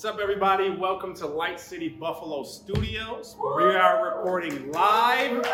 What's up, everybody? Welcome to Light City Buffalo Studios. We are reporting live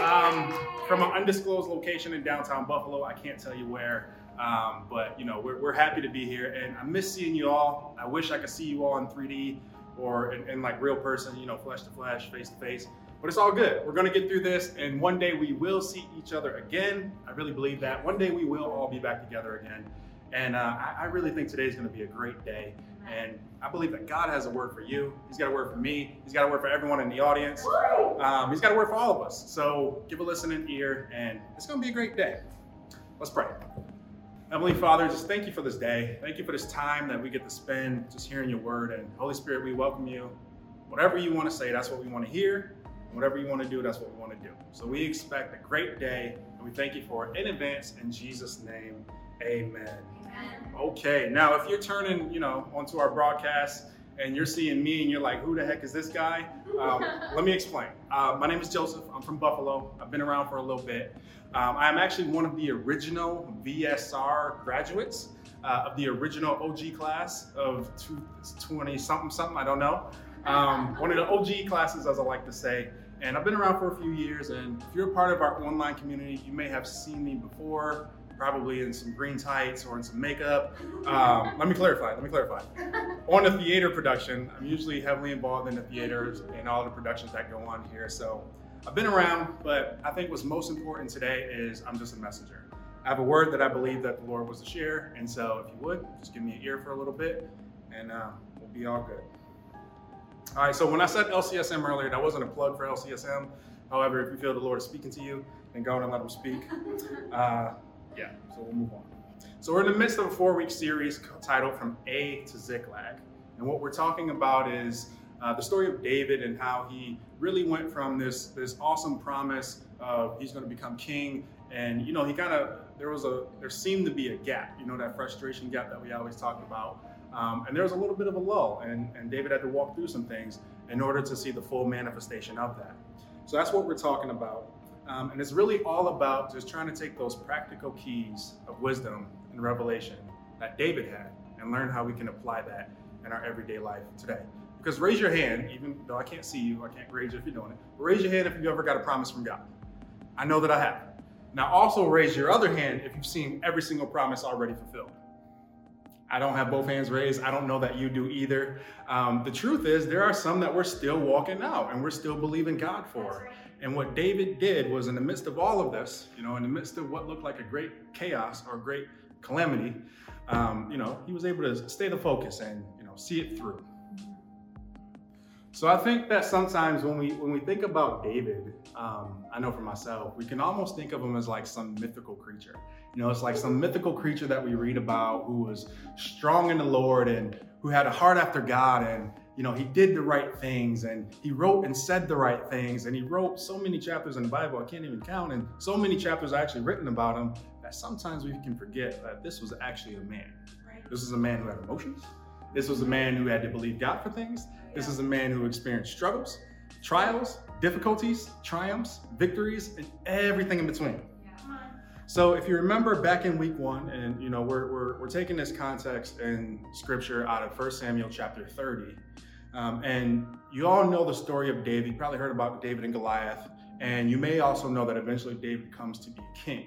um, from an undisclosed location in downtown Buffalo. I can't tell you where, um, but you know we're, we're happy to be here, and I miss seeing you all. I wish I could see you all in 3D or in, in like real person, you know, flesh to flesh, face to face. But it's all good. We're gonna get through this, and one day we will see each other again. I really believe that. One day we will all be back together again. And uh, I, I really think today is going to be a great day. And I believe that God has a word for you. He's got a word for me. He's got a word for everyone in the audience. Um, he's got a word for all of us. So give a listening ear, and it's going to be a great day. Let's pray. Heavenly Father, just thank you for this day. Thank you for this time that we get to spend just hearing your word. And Holy Spirit, we welcome you. Whatever you want to say, that's what we want to hear. Whatever you want to do, that's what we want to do. So we expect a great day, and we thank you for it in advance. In Jesus' name, amen. Okay, now if you're turning, you know, onto our broadcast and you're seeing me and you're like, who the heck is this guy? Um, let me explain. Uh, my name is Joseph. I'm from Buffalo. I've been around for a little bit. Um, I'm actually one of the original VSR graduates uh, of the original OG class of 20 something something. I don't know. Um, one of the OG classes, as I like to say. And I've been around for a few years. And if you're a part of our online community, you may have seen me before probably in some green tights or in some makeup. Um, let me clarify, let me clarify. On a theater production, I'm usually heavily involved in the theaters and all the productions that go on here. So I've been around, but I think what's most important today is I'm just a messenger. I have a word that I believe that the Lord was to share. And so if you would, just give me an ear for a little bit and uh, we'll be all good. All right, so when I said LCSM earlier, that wasn't a plug for LCSM. However, if you feel the Lord is speaking to you, then go and let him speak. Uh, yeah, so we'll move on. So we're in the midst of a four-week series titled From A to Ziklag. And what we're talking about is uh, the story of David and how he really went from this, this awesome promise of he's going to become king. And, you know, he kind of, there was a, there seemed to be a gap, you know, that frustration gap that we always talk about. Um, and there was a little bit of a lull, and, and David had to walk through some things in order to see the full manifestation of that. So that's what we're talking about. Um, and it's really all about just trying to take those practical keys of wisdom and revelation that David had and learn how we can apply that in our everyday life today. Because raise your hand, even though I can't see you, I can't grade you if you're doing it, but raise your hand if you ever got a promise from God. I know that I have. Now also raise your other hand if you've seen every single promise already fulfilled. I don't have both hands raised. I don't know that you do either. Um, the truth is, there are some that we're still walking out and we're still believing God for. And what David did was, in the midst of all of this, you know, in the midst of what looked like a great chaos or great calamity, um, you know, he was able to stay the focus and, you know, see it through. So I think that sometimes when we when we think about David, um, I know for myself, we can almost think of him as like some mythical creature. You know, it's like some mythical creature that we read about who was strong in the Lord and who had a heart after God and you know, he did the right things and he wrote and said the right things. And he wrote so many chapters in the Bible, I can't even count. And so many chapters are actually written about him that sometimes we can forget that this was actually a man. This is a man who had emotions. This was a man who had to believe God for things. This is a man who experienced struggles, trials, difficulties, triumphs, victories, and everything in between. So if you remember back in week one, and you know, we're, we're, we're taking this context in scripture out of 1 Samuel chapter 30. Um, and you all know the story of David. You probably heard about David and Goliath. And you may also know that eventually David comes to be king.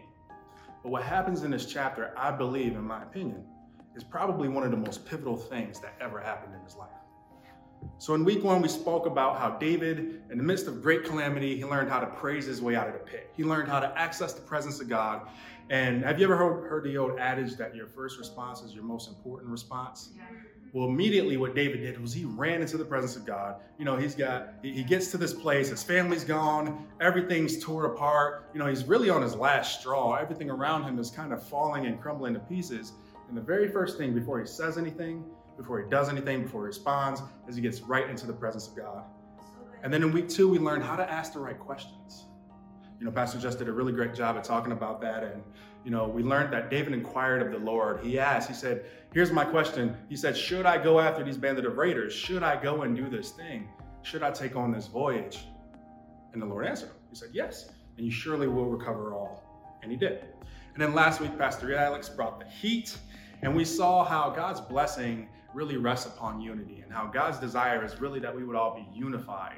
But what happens in this chapter, I believe, in my opinion, is probably one of the most pivotal things that ever happened in his life. So in week one, we spoke about how David, in the midst of great calamity, he learned how to praise his way out of the pit. He learned how to access the presence of God. And have you ever heard, heard the old adage that your first response is your most important response? Well, immediately what David did was he ran into the presence of God. You know, he's got, he gets to this place, his family's gone, everything's torn apart. You know, he's really on his last straw. Everything around him is kind of falling and crumbling to pieces. And the very first thing before he says anything before he does anything, before he responds, is he gets right into the presence of God. And then in week two, we learn how to ask the right questions. You know, Pastor just did a really great job at talking about that. And, you know, we learned that David inquired of the Lord. He asked, he said, Here's my question. He said, Should I go after these bandit of raiders? Should I go and do this thing? Should I take on this voyage? And the Lord answered him. He said, Yes, and you surely will recover all. And he did. And then last week, Pastor Alex brought the heat, and we saw how God's blessing really rests upon unity and how God's desire is really that we would all be unified.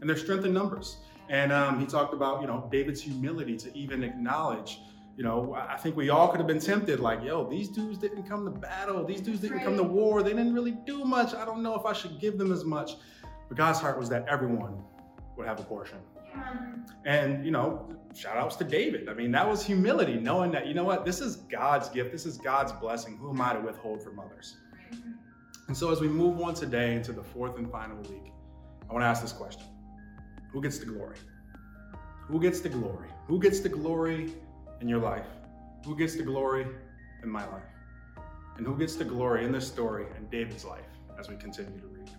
And there's strength in numbers. And um, he talked about, you know, David's humility to even acknowledge, you know, I think we all could have been tempted, like, yo, these dudes didn't come to battle. These dudes didn't come to war. They didn't really do much. I don't know if I should give them as much. But God's heart was that everyone would have a portion. And, you know, shout outs to David. I mean, that was humility, knowing that, you know what, this is God's gift, this is God's blessing. Who am I to withhold from others? And so as we move on today into the fourth and final week, I want to ask this question Who gets the glory? Who gets the glory? Who gets the glory in your life? Who gets the glory in my life? And who gets the glory in this story in David's life as we continue to read?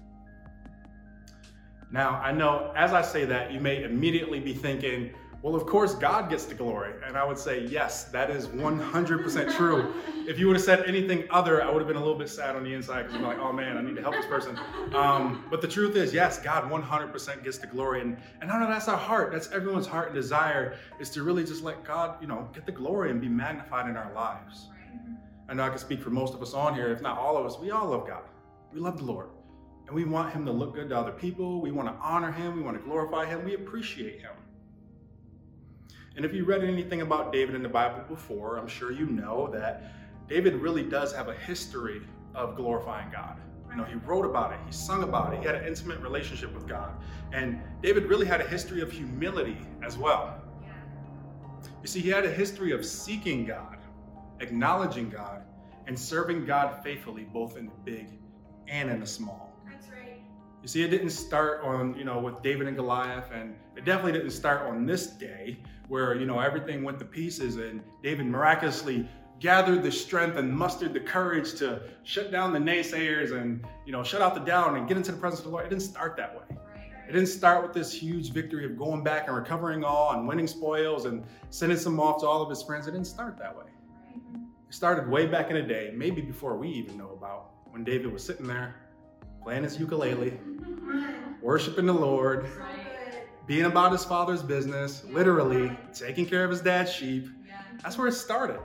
Now, I know as I say that, you may immediately be thinking, well, of course, God gets the glory. And I would say, yes, that is 100% true. If you would have said anything other, I would have been a little bit sad on the inside because I'm like, oh man, I need to help this person. Um, but the truth is, yes, God 100% gets the glory. And, and I know that's our heart. That's everyone's heart and desire is to really just let God, you know, get the glory and be magnified in our lives. I know I can speak for most of us on here, if not all of us, we all love God. We love the Lord. And we want him to look good to other people. We want to honor him. We want to glorify him. We appreciate him. And if you read anything about David in the Bible before, I'm sure you know that David really does have a history of glorifying God. You know, he wrote about it, he sung about it, he had an intimate relationship with God. And David really had a history of humility as well. You see, he had a history of seeking God, acknowledging God, and serving God faithfully, both in the big and in the small. You see, it didn't start on, you know, with David and Goliath, and it definitely didn't start on this day where, you know, everything went to pieces and David miraculously gathered the strength and mustered the courage to shut down the naysayers and, you know, shut out the doubt and get into the presence of the Lord. It didn't start that way. It didn't start with this huge victory of going back and recovering all and winning spoils and sending some off to all of his friends. It didn't start that way. It started way back in the day, maybe before we even know about, when David was sitting there playing his ukulele, worshiping the Lord, being about his father's business, literally taking care of his dad's sheep. That's where it started.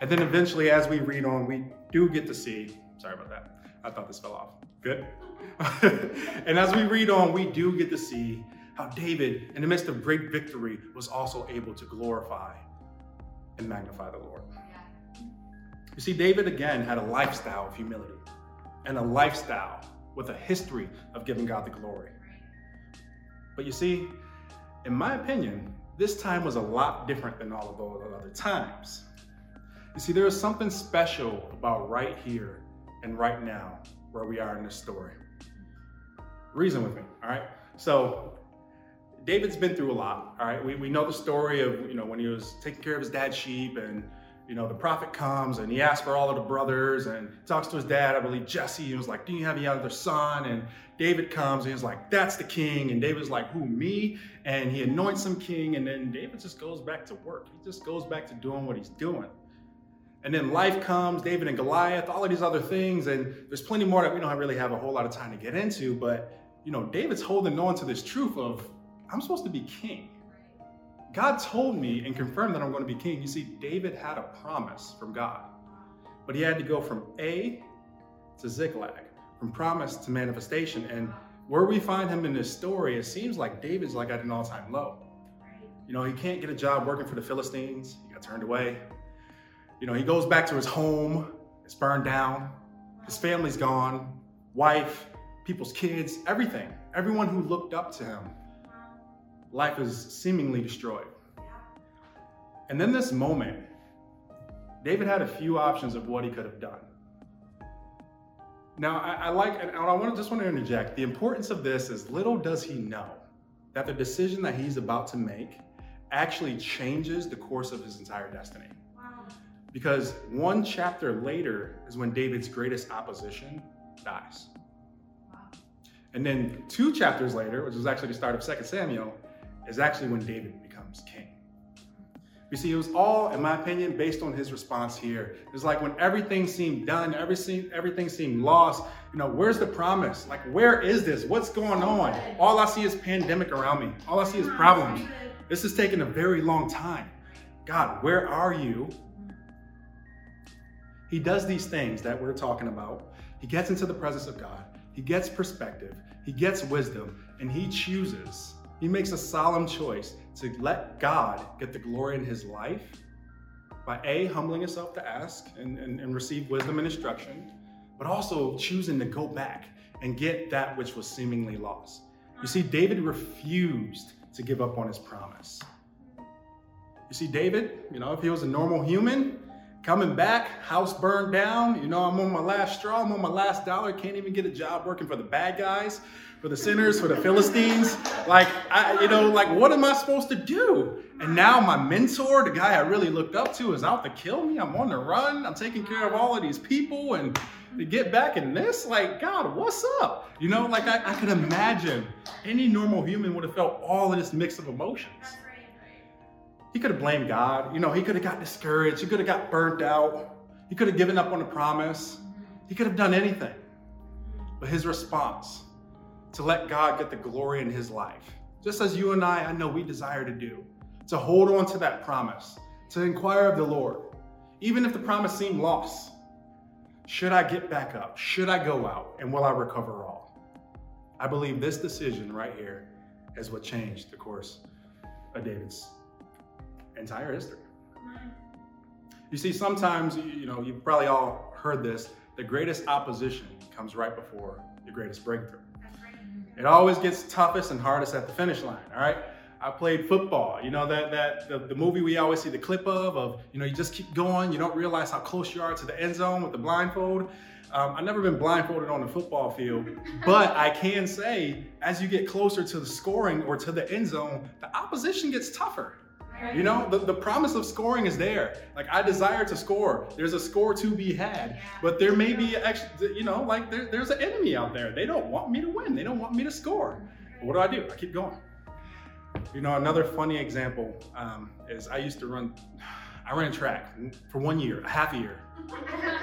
And then eventually, as we read on, we do get to see, sorry about that. I thought this fell off. Good. and as we read on, we do get to see how David, in the midst of great victory, was also able to glorify and magnify the Lord. You see, David again had a lifestyle of humility and a lifestyle with a history of giving God the glory. But you see, in my opinion, this time was a lot different than all of those other times. You see, there is something special about right here and right now where we are in this story. Reason with me, all right? So, David's been through a lot, all right? We, we know the story of, you know, when he was taking care of his dad's sheep and you know, the prophet comes and he asks for all of the brothers and talks to his dad, I believe Jesse, and was like, Do you have any other son? And David comes and he's like, That's the king. And David's like, Who, me? And he anoints him king. And then David just goes back to work. He just goes back to doing what he's doing. And then life comes, David and Goliath, all of these other things. And there's plenty more that we don't really have a whole lot of time to get into. But, you know, David's holding on to this truth of, I'm supposed to be king. God told me and confirmed that I'm going to be king. You see, David had a promise from God, but he had to go from A to Ziklag, from promise to manifestation. And where we find him in this story, it seems like David's like at an all time low. You know, he can't get a job working for the Philistines, he got turned away. You know, he goes back to his home, it's burned down, his family's gone, wife, people's kids, everything. Everyone who looked up to him life is seemingly destroyed. And then this moment, David had a few options of what he could have done. Now, I, I like, and I want to just want to interject. The importance of this is little does he know that the decision that he's about to make actually changes the course of his entire destiny. Because one chapter later is when David's greatest opposition dies. And then two chapters later, which is actually the start of 2 Samuel, is actually when David becomes king. You see, it was all, in my opinion, based on his response here. It's like when everything seemed done, everything, everything seemed lost, you know, where's the promise? Like, where is this? What's going on? All I see is pandemic around me. All I see is problems. This is taking a very long time. God, where are you? He does these things that we're talking about. he gets into the presence of God, he gets perspective, he gets wisdom, and he chooses, he makes a solemn choice to let God get the glory in his life by A, humbling himself to ask and, and, and receive wisdom and instruction, but also choosing to go back and get that which was seemingly lost. You see, David refused to give up on his promise. You see, David, you know, if he was a normal human, coming back, house burned down, you know, I'm on my last straw, I'm on my last dollar, can't even get a job working for the bad guys, for the sinners, for the Philistines. Like, I, you know, like, what am I supposed to do? And now my mentor, the guy I really looked up to, is out to kill me. I'm on the run. I'm taking care of all of these people. And to get back in this, like, God, what's up? You know, like, I, I could imagine any normal human would have felt all of this mix of emotions. He could have blamed God. You know, he could have got discouraged. He could have got burnt out. He could have given up on the promise. He could have done anything. But his response to let God get the glory in his life, just as you and I, I know we desire to do, to hold on to that promise, to inquire of the Lord, even if the promise seemed lost. Should I get back up? Should I go out? And will I recover all? I believe this decision right here is what changed the course of David's entire history. You see, sometimes, you know, you've probably all heard this the greatest opposition comes right before the greatest breakthrough. It always gets toughest and hardest at the finish line, all right? I played football. You know that that the, the movie we always see the clip of of you know you just keep going. You don't realize how close you are to the end zone with the blindfold. Um, I've never been blindfolded on the football field, but I can say as you get closer to the scoring or to the end zone, the opposition gets tougher. You know, the, the promise of scoring is there. Like, I desire to score. There's a score to be had. But there may be, actually, you know, like there, there's an enemy out there. They don't want me to win, they don't want me to score. But what do I do? I keep going. You know, another funny example um, is I used to run, I ran track for one year, a half a year.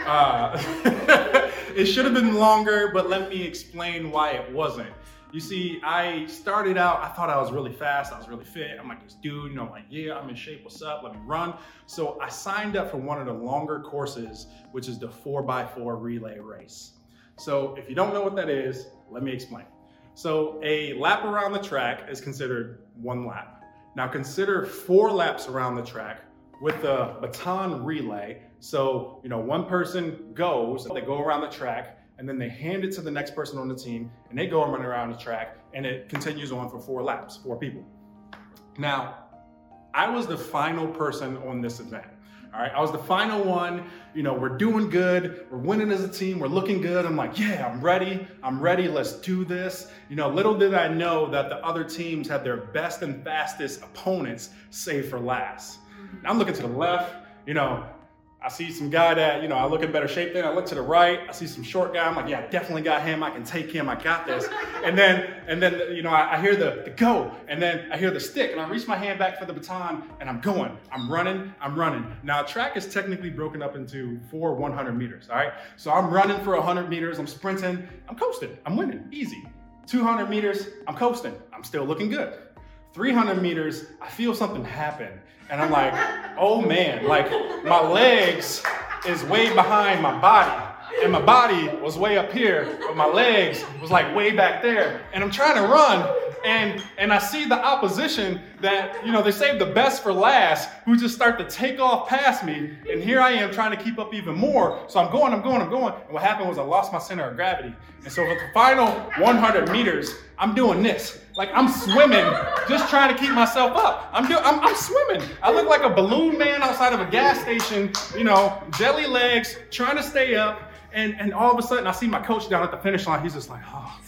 Uh, it should have been longer, but let me explain why it wasn't. You see, I started out, I thought I was really fast, I was really fit. I'm like this dude, you know, like, yeah, I'm in shape, what's up? Let me run. So I signed up for one of the longer courses, which is the 4x4 relay race. So if you don't know what that is, let me explain. So a lap around the track is considered one lap. Now consider four laps around the track with the baton relay. So, you know, one person goes, they go around the track, and then they hand it to the next person on the team, and they go and run around the track, and it continues on for four laps, four people. Now, I was the final person on this event. All right, I was the final one. You know, we're doing good. We're winning as a team. We're looking good. I'm like, yeah, I'm ready. I'm ready. Let's do this. You know, little did I know that the other teams had their best and fastest opponents saved for last. I'm looking to the left. You know, I see some guy that, you know, I look in better shape than I look to the right. I see some short guy. I'm like, yeah, I definitely got him. I can take him. I got this. And then, and then, you know, I, I hear the, the go and then I hear the stick and I reach my hand back for the baton and I'm going, I'm running, I'm running. Now track is technically broken up into four 100 meters. All right. So I'm running for 100 meters. I'm sprinting. I'm coasting. I'm winning. Easy. 200 meters. I'm coasting. I'm still looking good. 300 meters, I feel something happen. And I'm like, oh man, like my legs is way behind my body. And my body was way up here, but my legs was like way back there. And I'm trying to run, and and I see the opposition that you know they save the best for last, who just start to take off past me, and here I am trying to keep up even more. So I'm going, I'm going, I'm going. And what happened was I lost my center of gravity, and so for the final 100 meters, I'm doing this, like I'm swimming, just trying to keep myself up. I'm doing, I'm, I'm swimming. I look like a balloon man outside of a gas station, you know, jelly legs, trying to stay up. And, and all of a sudden, I see my coach down at the finish line. He's just like, oh,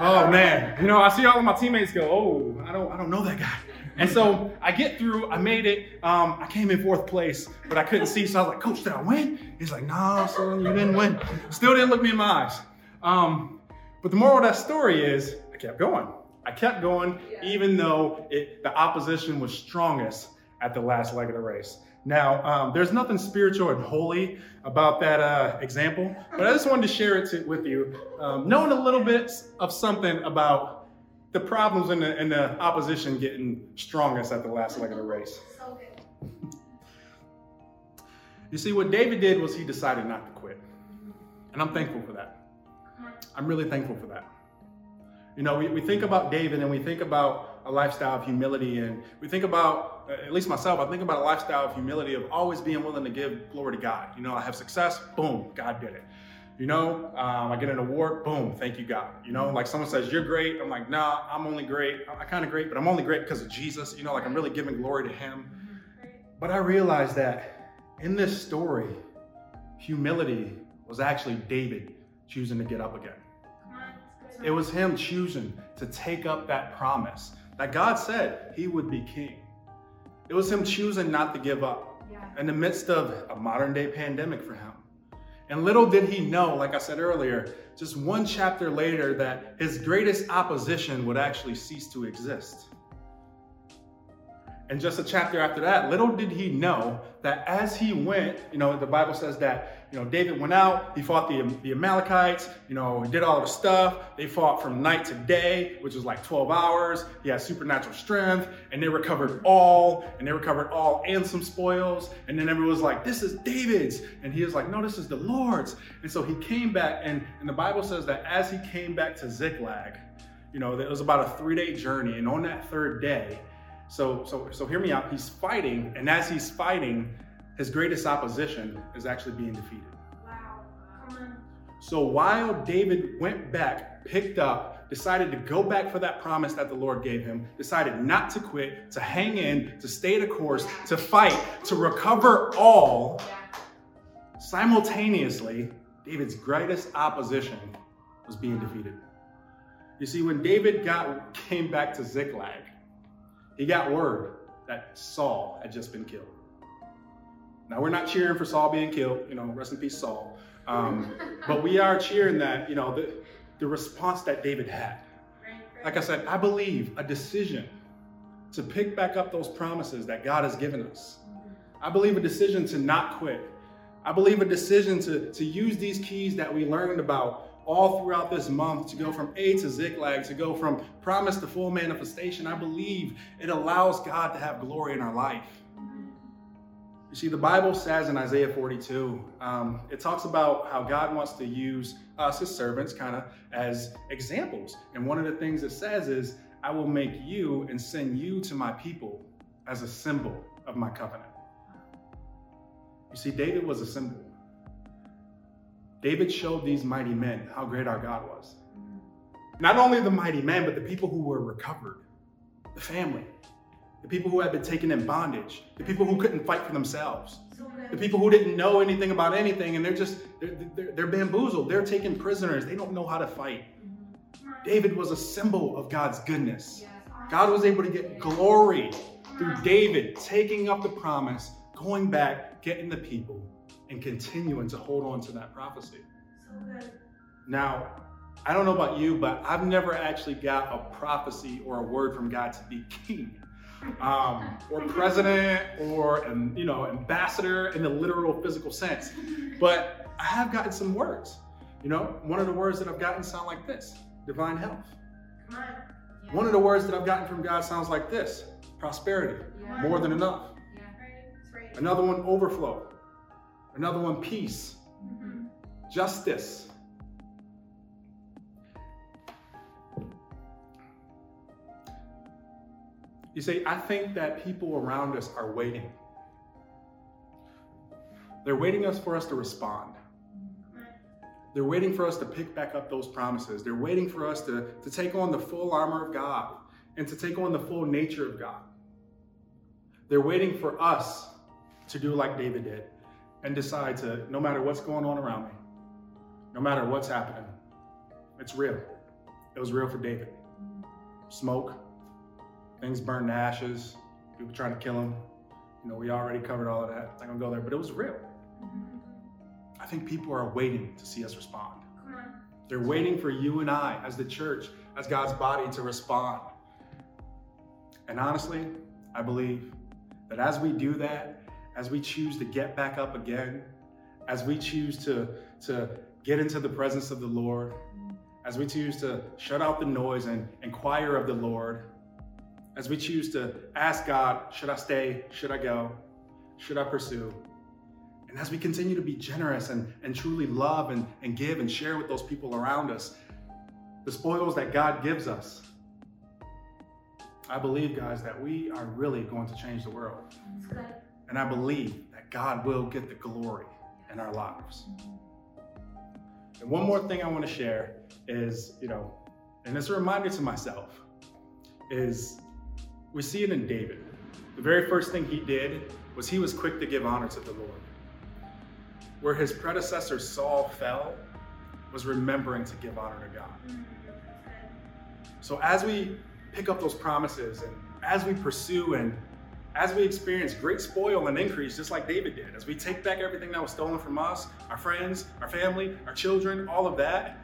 oh man. You know, I see all of my teammates go, oh, I don't, I don't know that guy. And so I get through, I made it. Um, I came in fourth place, but I couldn't see. So I was like, Coach, did I win? He's like, nah, son, you didn't win. Still didn't look me in my eyes. Um, but the moral of that story is I kept going. I kept going, even though it, the opposition was strongest at the last leg of the race. Now, um, there's nothing spiritual and holy about that uh, example, but I just wanted to share it to, with you, um, knowing a little bit of something about the problems in the, in the opposition getting strongest at the last leg of the race. So you see, what David did was he decided not to quit. And I'm thankful for that. I'm really thankful for that. You know, we, we think about David and we think about a lifestyle of humility, and we think about, at least myself, I think about a lifestyle of humility of always being willing to give glory to God. You know, I have success, boom, God did it. You know, um, I get an award, boom, thank you, God. You know, like someone says, you're great. I'm like, nah, I'm only great. I'm kind of great, but I'm only great because of Jesus. You know, like I'm really giving glory to Him. But I realized that in this story, humility was actually David choosing to get up again. It was him choosing to take up that promise that God said he would be king. It was him choosing not to give up yeah. in the midst of a modern day pandemic for him. And little did he know, like I said earlier, just one chapter later, that his greatest opposition would actually cease to exist. And just a chapter after that, little did he know that as he went, you know, the Bible says that, you know, David went out, he fought the, the Amalekites, you know, he did all the stuff. They fought from night to day, which was like 12 hours. He had supernatural strength, and they recovered all, and they recovered all and some spoils. And then everyone was like, this is David's. And he was like, no, this is the Lord's. And so he came back, and, and the Bible says that as he came back to Ziklag, you know, it was about a three day journey. And on that third day, so, so, so hear me out. He's fighting, and as he's fighting, his greatest opposition is actually being defeated. Wow. Come on. So while David went back, picked up, decided to go back for that promise that the Lord gave him, decided not to quit, to hang in, to stay the course, to fight, to recover all, simultaneously, David's greatest opposition was being defeated. You see, when David got came back to Ziklag, he got word that Saul had just been killed. Now, we're not cheering for Saul being killed, you know, rest in peace, Saul. Um, but we are cheering that, you know, the, the response that David had. Like I said, I believe a decision to pick back up those promises that God has given us. I believe a decision to not quit. I believe a decision to, to use these keys that we learned about all throughout this month to go from A to Ziklag, to go from promise to full manifestation, I believe it allows God to have glory in our life. You see, the Bible says in Isaiah 42, um, it talks about how God wants to use us as servants kind of as examples. And one of the things it says is, I will make you and send you to my people as a symbol of my covenant. You see, David was a symbol. David showed these mighty men how great our God was. Not only the mighty men, but the people who were recovered, the family, the people who had been taken in bondage, the people who couldn't fight for themselves, the people who didn't know anything about anything and they're just, they're, they're, they're bamboozled, they're taken prisoners, they don't know how to fight. David was a symbol of God's goodness. God was able to get glory through David taking up the promise, going back, getting the people and continuing to hold on to that prophecy. Now, I don't know about you, but I've never actually got a prophecy or a word from God to be king. Um, or president or you know ambassador in the literal physical sense but i have gotten some words you know one of the words that i've gotten sound like this divine health on. Yeah. one of the words that i've gotten from god sounds like this prosperity yeah. more than enough yeah. right. Right. another one overflow Another one, peace, mm-hmm. justice. You see, I think that people around us are waiting. They're waiting us for us to respond. They're waiting for us to pick back up those promises. They're waiting for us to, to take on the full armor of God and to take on the full nature of God. They're waiting for us to do like David did and decide to, no matter what's going on around me, no matter what's happening, it's real. It was real for David. Smoke, things burned to ashes, people trying to kill him. You know, we already covered all of that. I'm not gonna go there, but it was real. I think people are waiting to see us respond. Mm-hmm. They're waiting for you and I, as the church, as God's body, to respond. And honestly, I believe that as we do that, as we choose to get back up again, as we choose to, to get into the presence of the Lord, as we choose to shut out the noise and inquire of the Lord, as we choose to ask God, should I stay? Should I go? Should I pursue? And as we continue to be generous and, and truly love and, and give and share with those people around us, the spoils that God gives us, I believe, guys, that we are really going to change the world. And I believe that God will get the glory in our lives. And one more thing I want to share is, you know, and it's a reminder to myself, is we see it in David. The very first thing he did was he was quick to give honor to the Lord. Where his predecessor Saul fell was remembering to give honor to God. So as we pick up those promises and as we pursue and as we experience great spoil and increase, just like David did, as we take back everything that was stolen from us, our friends, our family, our children, all of that,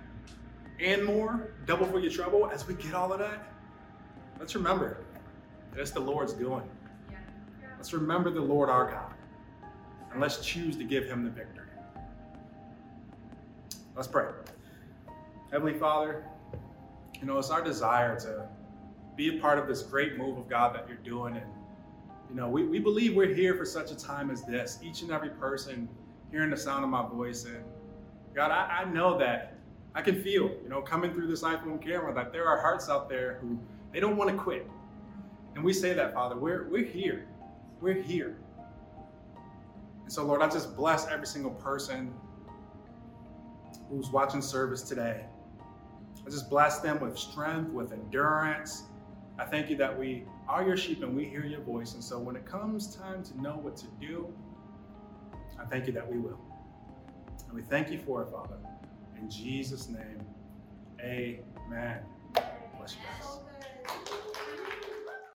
and more, double for your trouble, as we get all of that, let's remember that it's the Lord's doing. Let's remember the Lord our God, and let's choose to give him the victory. Let's pray. Heavenly Father, you know, it's our desire to be a part of this great move of God that you're doing. And, you know, we, we believe we're here for such a time as this, each and every person hearing the sound of my voice. And God, I, I know that I can feel, you know, coming through this iPhone camera that there are hearts out there who they don't want to quit. And we say that, Father, we're, we're here. We're here. And so, Lord, I just bless every single person who's watching service today. I just bless them with strength, with endurance. I thank you that we are your sheep and we hear your voice. And so when it comes time to know what to do, I thank you that we will. And we thank you for it, Father. In Jesus' name, amen. Bless you guys.